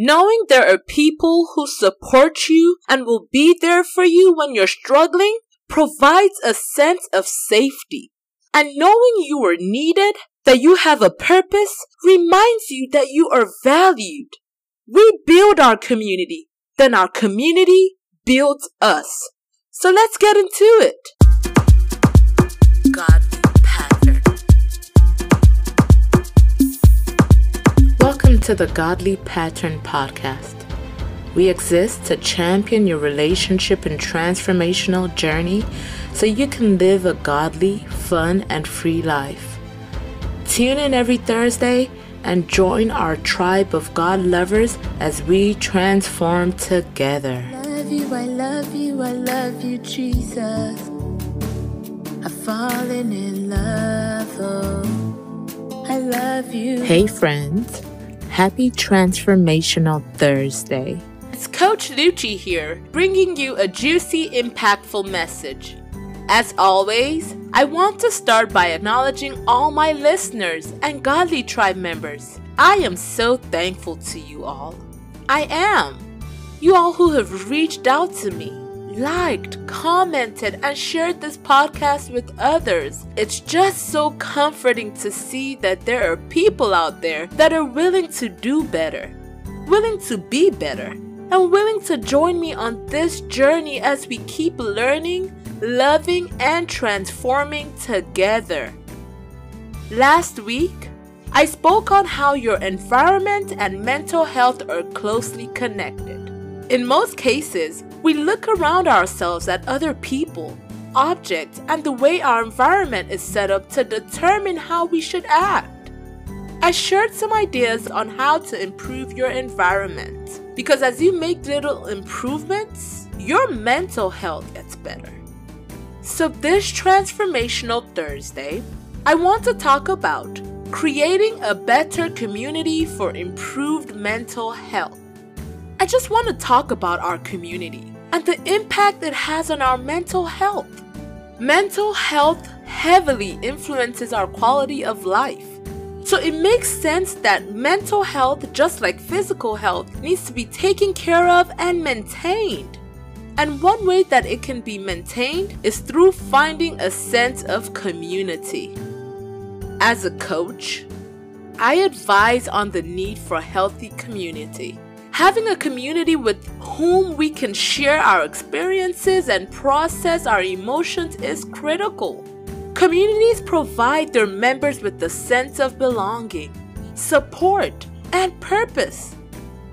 Knowing there are people who support you and will be there for you when you're struggling provides a sense of safety. And knowing you are needed, that you have a purpose, reminds you that you are valued. We build our community, then our community builds us. So let's get into it. Godly Welcome to the Godly Pattern Podcast. We exist to champion your relationship and transformational journey so you can live a godly, fun, and free life. Tune in every Thursday and join our tribe of God lovers as we transform together. I Love you, I love you, I love you, Jesus. I've fallen in love, oh, I love you. Hey, friends. Happy Transformational Thursday. It's Coach Lucci here, bringing you a juicy, impactful message. As always, I want to start by acknowledging all my listeners and Godly Tribe members. I am so thankful to you all. I am. You all who have reached out to me, liked, commented, and shared this podcast with others. It's just so comforting to see that there are people out there that are willing to do better, willing to be better and willing to join me on this journey as we keep learning, loving, and transforming together. Last week, I spoke on how your environment and mental health are closely connected. In most cases, we look around ourselves at other people, objects, and the way our environment is set up to determine how we should act. I shared some ideas on how to improve your environment because as you make little improvements, your mental health gets better. So, this transformational Thursday, I want to talk about creating a better community for improved mental health. I just want to talk about our community and the impact it has on our mental health. Mental health heavily influences our quality of life. So it makes sense that mental health, just like physical health, needs to be taken care of and maintained. And one way that it can be maintained is through finding a sense of community. As a coach, I advise on the need for a healthy community. Having a community with whom we can share our experiences and process our emotions is critical. Communities provide their members with a sense of belonging, support, and purpose.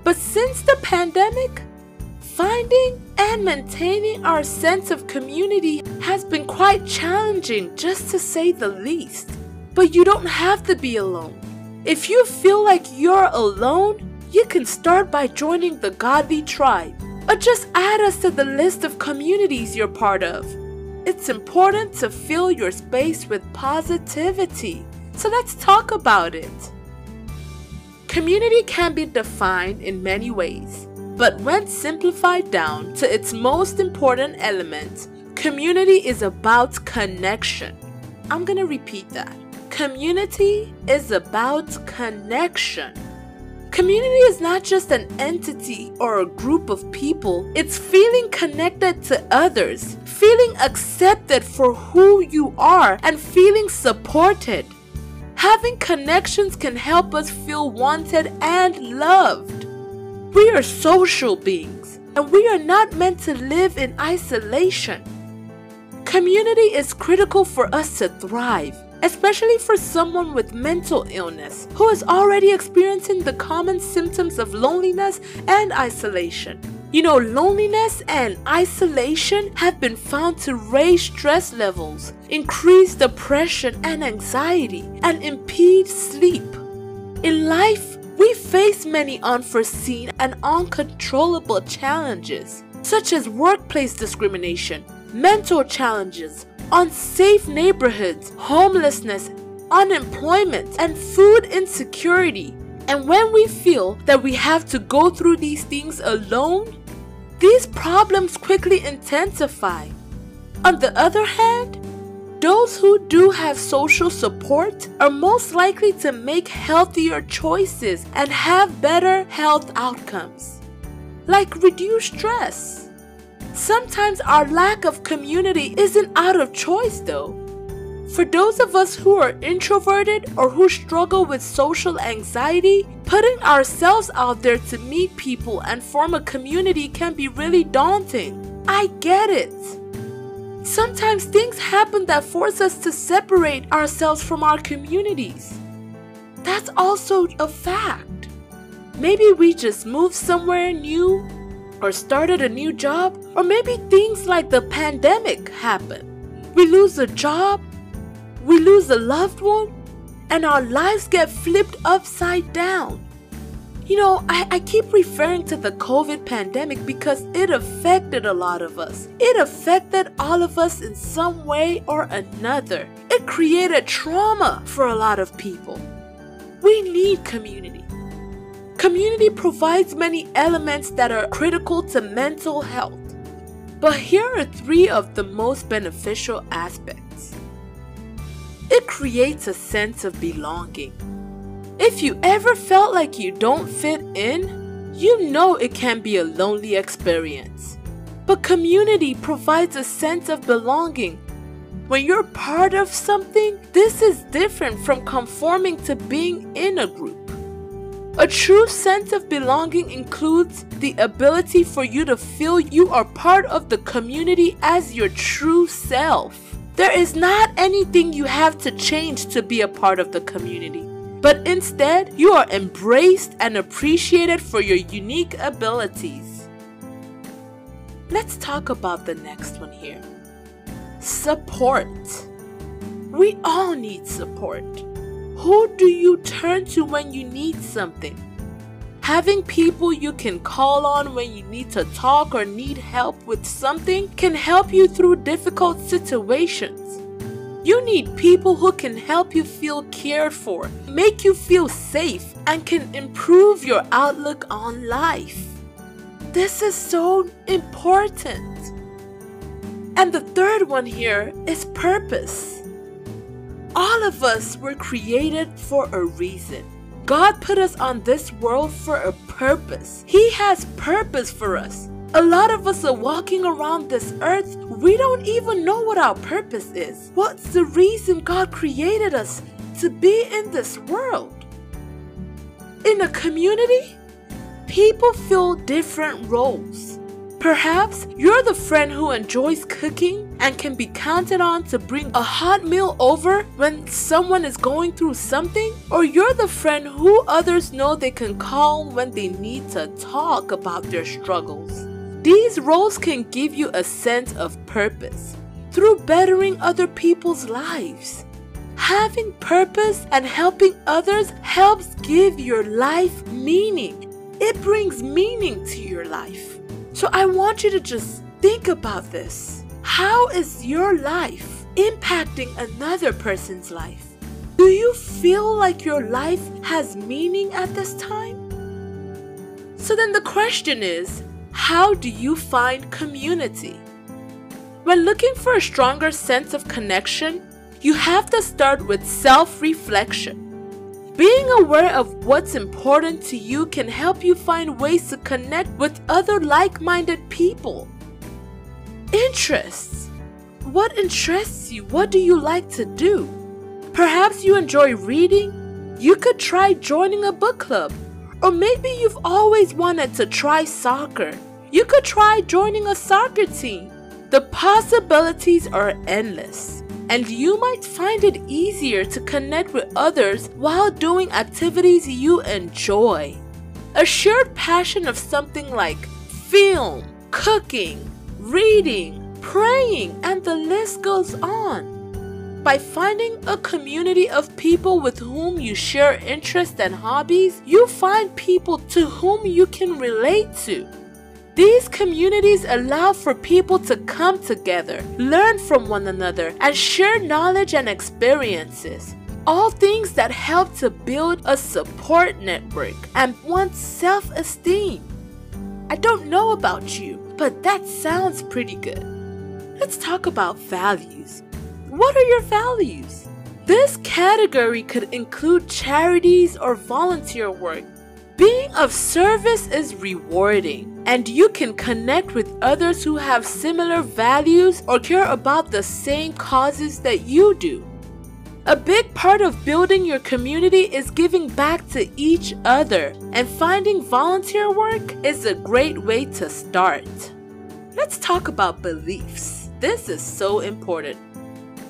But since the pandemic, finding and maintaining our sense of community has been quite challenging, just to say the least. But you don't have to be alone. If you feel like you're alone, you can start by joining the Godly Tribe, or just add us to the list of communities you're part of. It's important to fill your space with positivity. So let's talk about it. Community can be defined in many ways, but when simplified down to its most important element, community is about connection. I'm to repeat that. Community is about connection. Community is not just an entity or a group of people, it's feeling connected to others, feeling accepted for who you are, and feeling supported. Having connections can help us feel wanted and loved. We are social beings, and we are not meant to live in isolation. Community is critical for us to thrive especially for someone with mental illness who is already experiencing the common symptoms of loneliness and isolation. You know, loneliness and isolation have been found to raise stress levels, increase depression and anxiety, and impede sleep. In life, we face many unforeseen and uncontrollable challenges, such as workplace discrimination, mental challenges, unsafe neighborhoods, homelessness, unemployment, and food insecurity. And when we feel that we have to go through these things alone, these problems quickly intensify. On the other hand, Those who do have social support are most likely to make healthier choices and have better health outcomes, like reduced stress. Sometimes our lack of community isn't out of choice though. For those of us who are introverted or who struggle with social anxiety, putting ourselves out there to meet people and form a community can be really daunting. I get it. Sometimes things happen that force us to separate ourselves from our communities. That's also a fact. Maybe we just moved somewhere new or started a new job, or maybe things like the pandemic happen. We lose a job, we lose a loved one, and our lives get flipped upside down. You know, I, I keep referring to the COVID pandemic because it affected a lot of us. It affected all of us in some way or another. It created trauma for a lot of people. We need community. Community provides many elements that are critical to mental health. But here are three of the most beneficial aspects. It creates a sense of belonging. If you ever felt like you don't fit in, you know it can be a lonely experience. But community provides a sense of belonging. When you're part of something, this is different from conforming to being in a group. A true sense of belonging includes the ability for you to feel you are part of the community as your true self. There is not anything you have to change to be a part of the community but instead, you are embraced and appreciated for your unique abilities. Let's talk about the next one here support. We all need support. Who do you turn to when you need something? Having people you can call on when you need to talk or need help with something can help you through difficult situations. You need people who can help you feel cared for, make you feel safe, and can improve your outlook on life. This is so important. And the third one here is purpose. All of us were created for a reason. God put us on this world for a purpose. He has purpose for us. A lot of us are walking around this earth, we don't even know what our purpose is. What's the reason God created us to be in this world? In a community, people fill different roles. Perhaps you're the friend who enjoys cooking and can be counted on to bring a hot meal over when someone is going through something, or you're the friend who others know they can call when they need to talk about their struggles. These roles can give you a sense of purpose through bettering other people's lives. Having purpose and helping others helps give your life meaning. It brings meaning to your life. So I want you to just think about this. How is your life impacting another person's life? Do you feel like your life has meaning at this time? So then the question is how do you find community? When looking for a stronger sense of connection, you have to start with self reflection. Being aware of what's important to you can help you find ways to connect with other like minded people. Interests. What interests you? What do you like to do? Perhaps you enjoy reading? You could try joining a book club. Or maybe you've always wanted to try soccer. You could try joining a soccer team. The possibilities are endless, and you might find it easier to connect with others while doing activities you enjoy. A shared passion of something like film, cooking, reading, praying, and the list goes on. By finding a community of people with whom you share interests and hobbies, you find people to whom you can relate to. These communities allow for people to come together, learn from one another, and share knowledge and experiences. All things that help to build a support network and one's self esteem. I don't know about you, but that sounds pretty good. Let's talk about values. What are your values? This category could include charities or volunteer work. Being of service is rewarding, and you can connect with others who have similar values or care about the same causes that you do. A big part of building your community is giving back to each other, and finding volunteer work is a great way to start. Let's talk about beliefs. This is so important.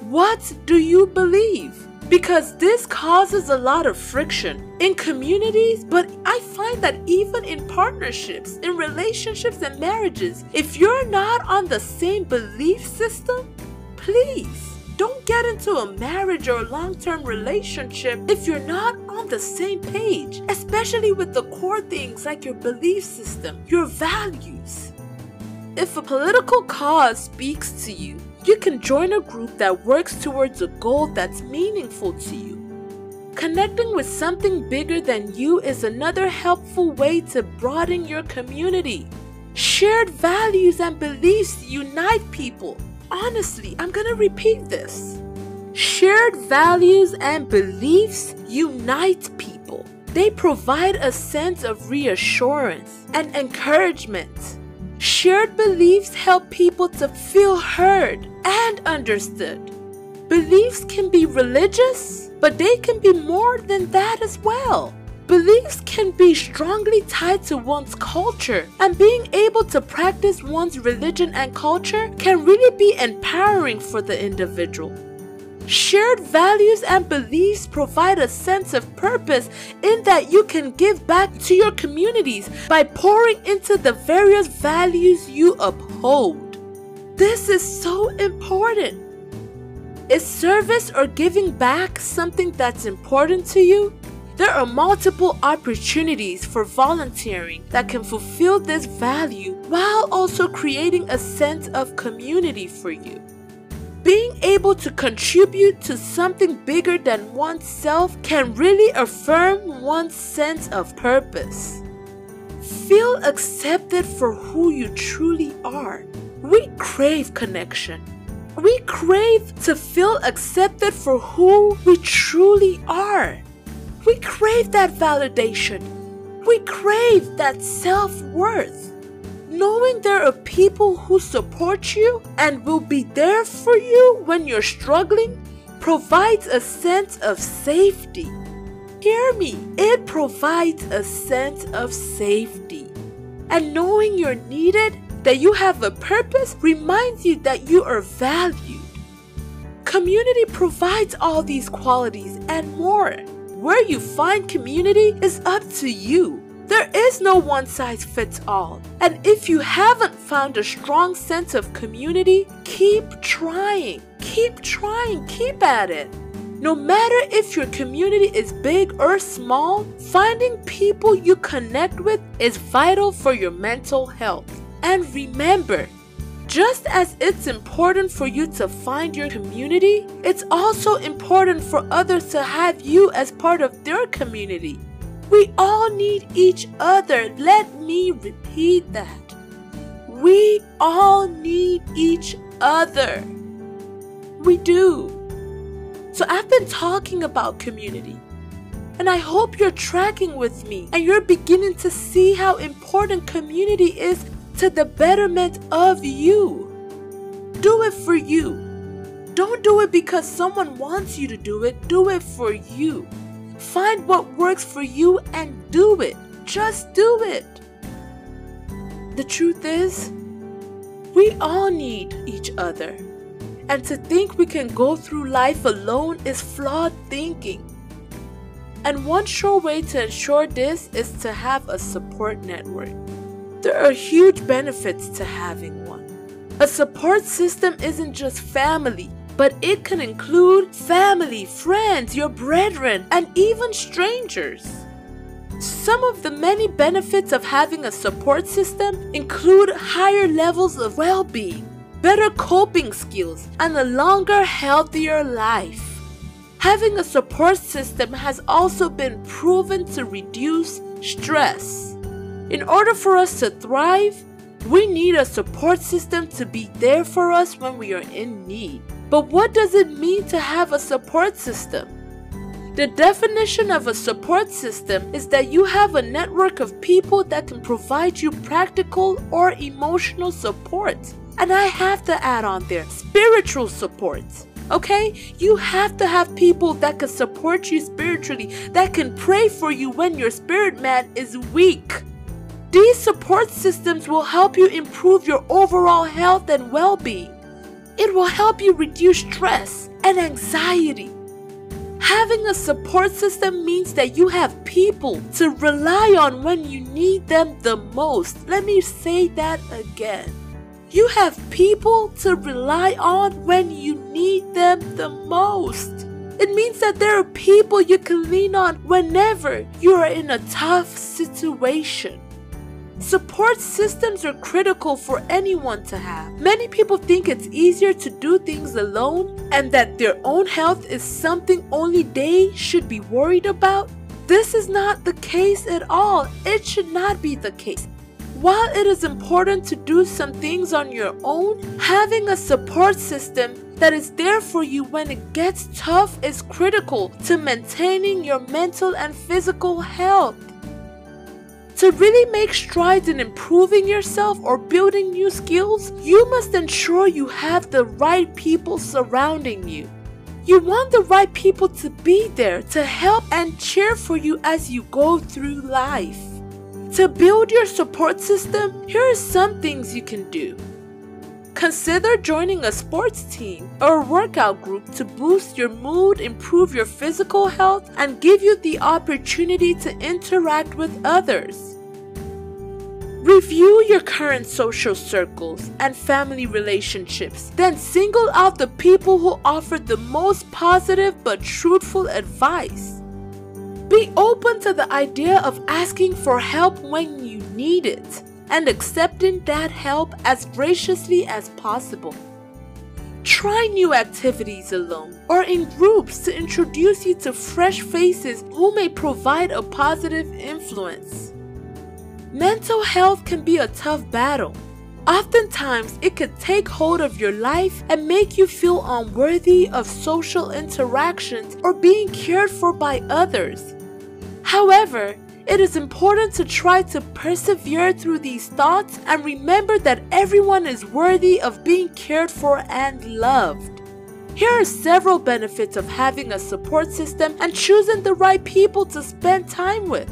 What do you believe? because this causes a lot of friction in communities, but I find that even in partnerships, in relationships, and marriages, if you're not on the same belief system, please don't get into a marriage or a long term relationship if you're not on the same page, especially with the core things like your belief system, your values. If a political cause speaks to you, you can join a group that works towards a goal that's meaningful to you. Connecting with something bigger than you is another helpful way to broaden your community. Shared values and beliefs unite people. Honestly, I'm gonna repeat this. Shared values and beliefs unite people. They provide a sense of reassurance and encouragement. Shared beliefs help people to feel heard and understood. Beliefs can be religious, but they can be more than that as well. Beliefs can be strongly tied to one's culture, and being able to practice one's religion and culture can really be empowering for the individual. Shared values and beliefs provide a sense of purpose in that you can give back to your communities by pouring into the various values you uphold. This is so important. Is service or giving back something that's important to you? There are multiple opportunities for volunteering that can fulfill this value while also creating a sense of community for you. Being able to contribute to something bigger than oneself can really affirm one's sense of purpose. Feel accepted for who you truly are. We crave connection. We crave to feel accepted for who we truly are. We crave that validation. We crave that self worth knowing there are people who support you and will be there for you when you're struggling provides a sense of safety. Hear me, it provides a sense of safety. And knowing you're needed, that you have a purpose, reminds you that you are valued. Community provides all these qualities and more. Where you find community is up to you. There is no one size fits all. And if you haven't found a strong sense of community, keep trying. Keep trying. Keep at it. No matter if your community is big or small, finding people you connect with is vital for your mental health. And remember, just as it's important for you to find your community, it's also important for others to have you as part of their community. We all need each other. Let me repeat that. We all need each other. We do. So I've been talking about community. And I hope you're tracking with me and you're beginning to see how important community is to the betterment of you. Do it for you. Don't do it because someone wants you to do it. Do it for you. Find what works for you and do it. Just do it. The truth is, we all need each other. And to think we can go through life alone is flawed thinking. And one sure way to ensure this is to have a support network. There are huge benefits to having one. A support system isn't just family, but it can include family, friends, your brethren, and even strangers. Some of the many benefits of having a support system include higher levels of well being, better coping skills, and a longer, healthier life. Having a support system has also been proven to reduce stress. In order for us to thrive, we need a support system to be there for us when we are in need. But what does it mean to have a support system? The definition of a support system is that you have a network of people that can provide you practical or emotional support. And I have to add on there spiritual support. Okay? You have to have people that can support you spiritually, that can pray for you when your spirit man is weak. These support systems will help you improve your overall health and well being. It will help you reduce stress and anxiety. Having a support system means that you have people to rely on when you need them the most. Let me say that again. You have people to rely on when you need them the most. It means that there are people you can lean on whenever you are in a tough situation. Support systems are critical for anyone to have. Many people think it's easier to do things alone and that their own health is something only they should be worried about. This is not the case at all. It should not be the case. While it is important to do some things on your own, having a support system that is there for you when it gets tough is critical to maintaining your mental and physical health. To really make strides in improving yourself or building new skills, you must ensure you have the right people surrounding you. You want the right people to be there to help and cheer for you as you go through life. To build your support system, here are some things you can do. Consider joining a sports team or workout group to boost your mood, improve your physical health, and give you the opportunity to interact with others. Review your current social circles and family relationships, then single out the people who offer the most positive but truthful advice. Be open to the idea of asking for help when you need it and accepting that help as graciously as possible. Try new activities alone or in groups to introduce you to fresh faces who may provide a positive influence. Mental health can be a tough battle. Oftentimes, it could take hold of your life and make you feel unworthy of social interactions or being cared for by others. However, it is important to try to persevere through these thoughts and remember that everyone is worthy of being cared for and loved. Here are several benefits of having a support system and choosing the right people to spend time with.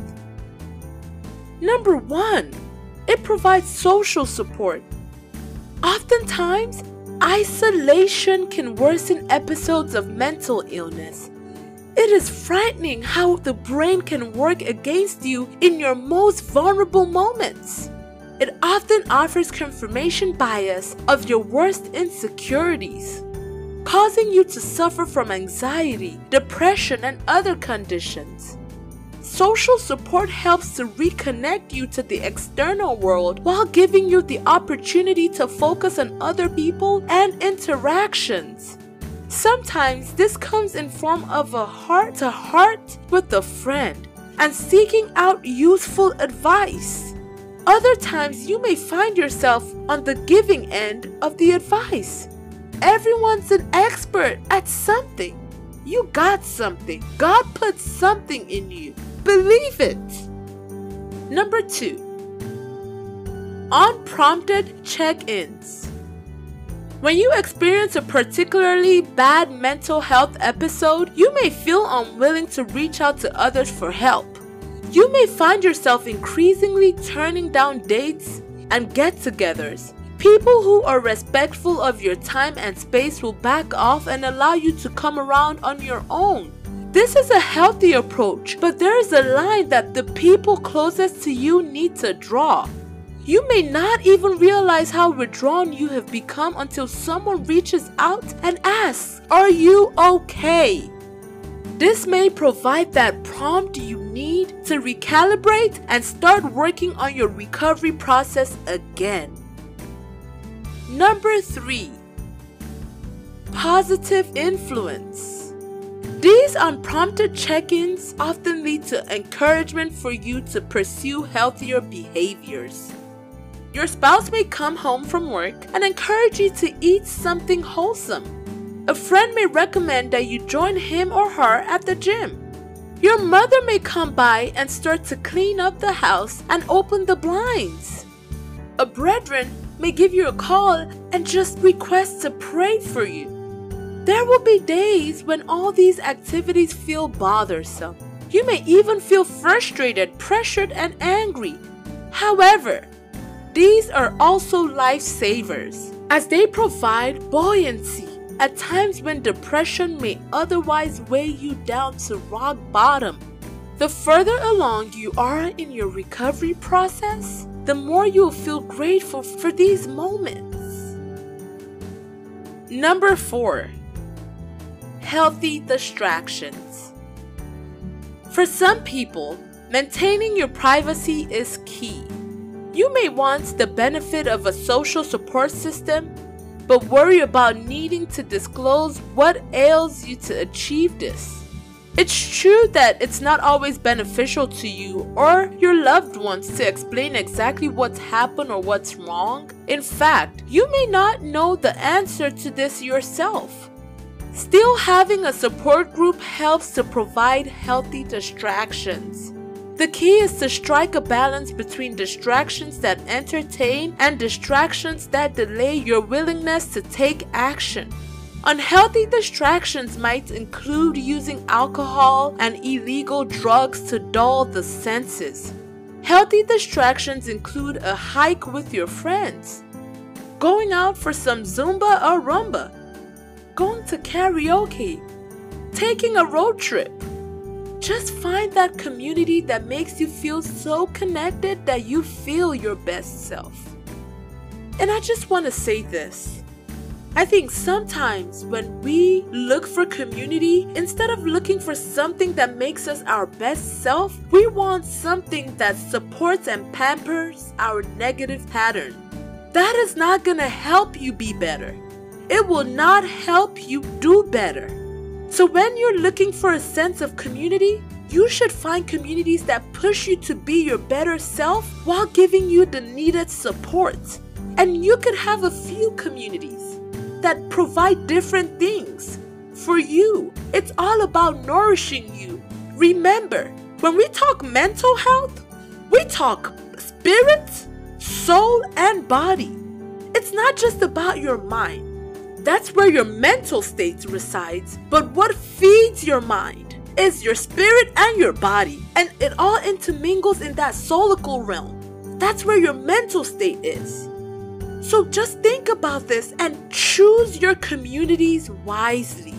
Number one, it provides social support. Oftentimes, isolation can worsen episodes of mental illness. It is frightening how the brain can work against you in your most vulnerable moments. It often offers confirmation bias of your worst insecurities, causing you to suffer from anxiety, depression, and other conditions. Social support helps to reconnect you to the external world while giving you the opportunity to focus on other people and interactions. Sometimes this comes in form of a heart to heart with a friend and seeking out useful advice. Other times you may find yourself on the giving end of the advice. Everyone's an expert at something. You got something. God put something in you. Believe it. Number two, unprompted check ins. When you experience a particularly bad mental health episode, you may feel unwilling to reach out to others for help. You may find yourself increasingly turning down dates and get togethers. People who are respectful of your time and space will back off and allow you to come around on your own. This is a healthy approach, but there is a line that the people closest to you need to draw. You may not even realize how withdrawn you have become until someone reaches out and asks, Are you okay? This may provide that prompt you need to recalibrate and start working on your recovery process again. Number three, positive influence. These unprompted check ins often lead to encouragement for you to pursue healthier behaviors. Your spouse may come home from work and encourage you to eat something wholesome. A friend may recommend that you join him or her at the gym. Your mother may come by and start to clean up the house and open the blinds. A brethren may give you a call and just request to pray for you. There will be days when all these activities feel bothersome. You may even feel frustrated, pressured, and angry. However, these are also lifesavers as they provide buoyancy at times when depression may otherwise weigh you down to rock bottom. The further along you are in your recovery process, the more you'll feel grateful for these moments. Number four, healthy distractions. For some people, maintaining your privacy is key. You may want the benefit of a social support system but worry about needing to disclose what ails you to achieve this. It's true that it's not always beneficial to you or your loved ones to explain exactly what's happened or what's wrong. In fact, you may not know the answer to this yourself. Still, having a support group helps to provide healthy distractions. The key is to strike a balance between distractions that entertain and distractions that delay your willingness to take action. Unhealthy distractions might include using alcohol and illegal drugs to dull the senses. Healthy distractions include a hike with your friends, going out for some Zumba or Rumba, going to karaoke, taking a road trip, just find that community that makes you feel so connected that you feel your best self. And I just want to say this. I think sometimes when we look for community, instead of looking for something that makes us our best self, we want something that supports and pampers our negative pattern. That is not to help you be better. It will not help you do better. So, when you're looking for a sense of community, you should find communities that push you to be your better self while giving you the needed support. And you could have a few communities that provide different things for you. It's all about nourishing you. Remember, when we talk mental health, we talk spirit, soul, and body. It's not just about your mind. That's where your mental state resides. But what feeds your mind is your spirit and your body, and it all intermingles in that soulical realm. That's where your mental state is. So just think about this and choose your communities wisely.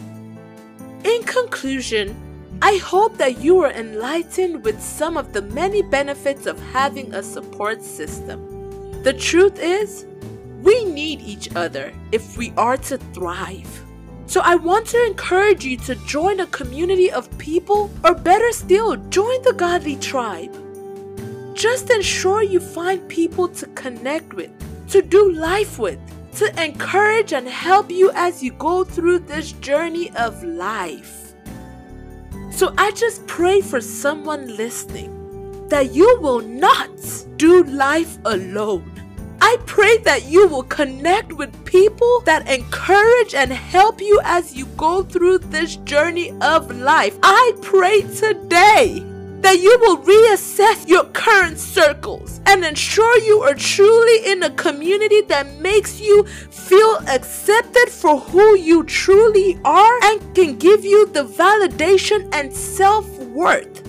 In conclusion, I hope that you are enlightened with some of the many benefits of having a support system. The truth is, we need each other if we are to thrive. So I want to encourage you to join a community of people, or better still, join the godly tribe. Just ensure you find people to connect with, to do life with, to encourage and help you as you go through this journey of life. So I just pray for someone listening that you will not do life alone I pray that you will connect with people that encourage and help you as you go through this journey of life. I pray today that you will reassess your current circles and ensure you are truly in a community that makes you feel accepted for who you truly are and can give you the validation and self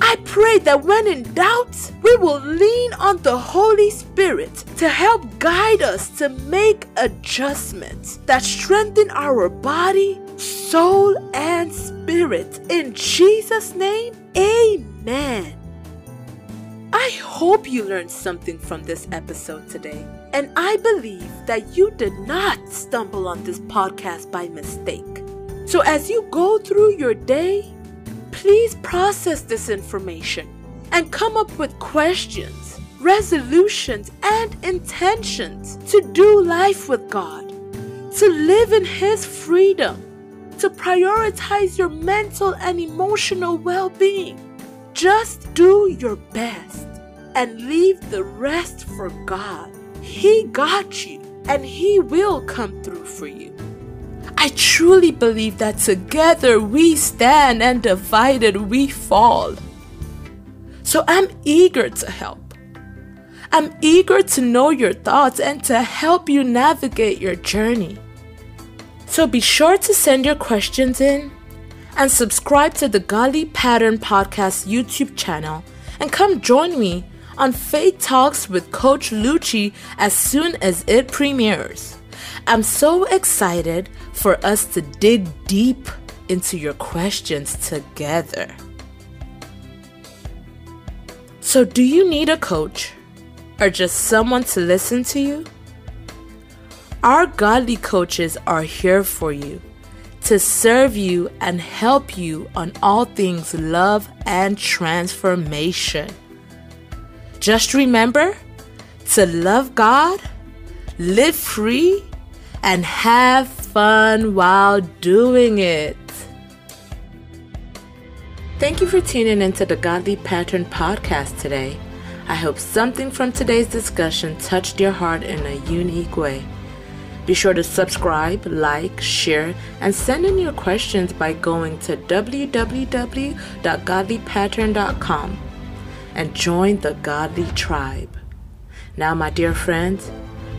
I pray that when in doubt, we will lean on the Holy Spirit to help guide us to make adjustments that strengthen our body, soul, and spirit. In Jesus' name, amen. I hope you learned something from this episode today. And I believe that you did not stumble on this podcast by mistake. So as you go through your day, Please process this information and come up with questions, resolutions, and intentions to do life with God, to live in His freedom, to prioritize your mental and emotional well being. Just do your best and leave the rest for God. He got you and He will come through for you. I truly believe that together we stand and divided we fall. So I'm eager to help. I'm eager to know your thoughts and to help you navigate your journey. So be sure to send your questions in and subscribe to the Godly Pattern Podcast YouTube channel and come join me on Faith Talks with Coach Lucci as soon as it premieres. I'm so excited for us to dig deep into your questions together. So, do you need a coach or just someone to listen to you? Our godly coaches are here for you to serve you and help you on all things love and transformation. Just remember to love God, live free, and have fun while doing it. Thank you for tuning into the Godly Pattern podcast today. I hope something from today's discussion touched your heart in a unique way. Be sure to subscribe, like, share, and send in your questions by going to www.godlypattern.com and join the Godly Tribe. Now, my dear friends,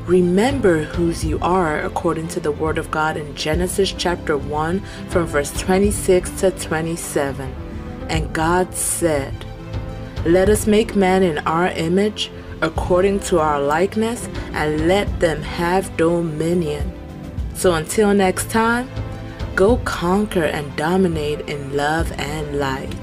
remember whose you are according to the Word of God in Genesis chapter 1 from verse 26 to 27. And God said, Let us make man in our image according to our likeness, and let them have dominion. So until next time, go conquer and dominate in love and light.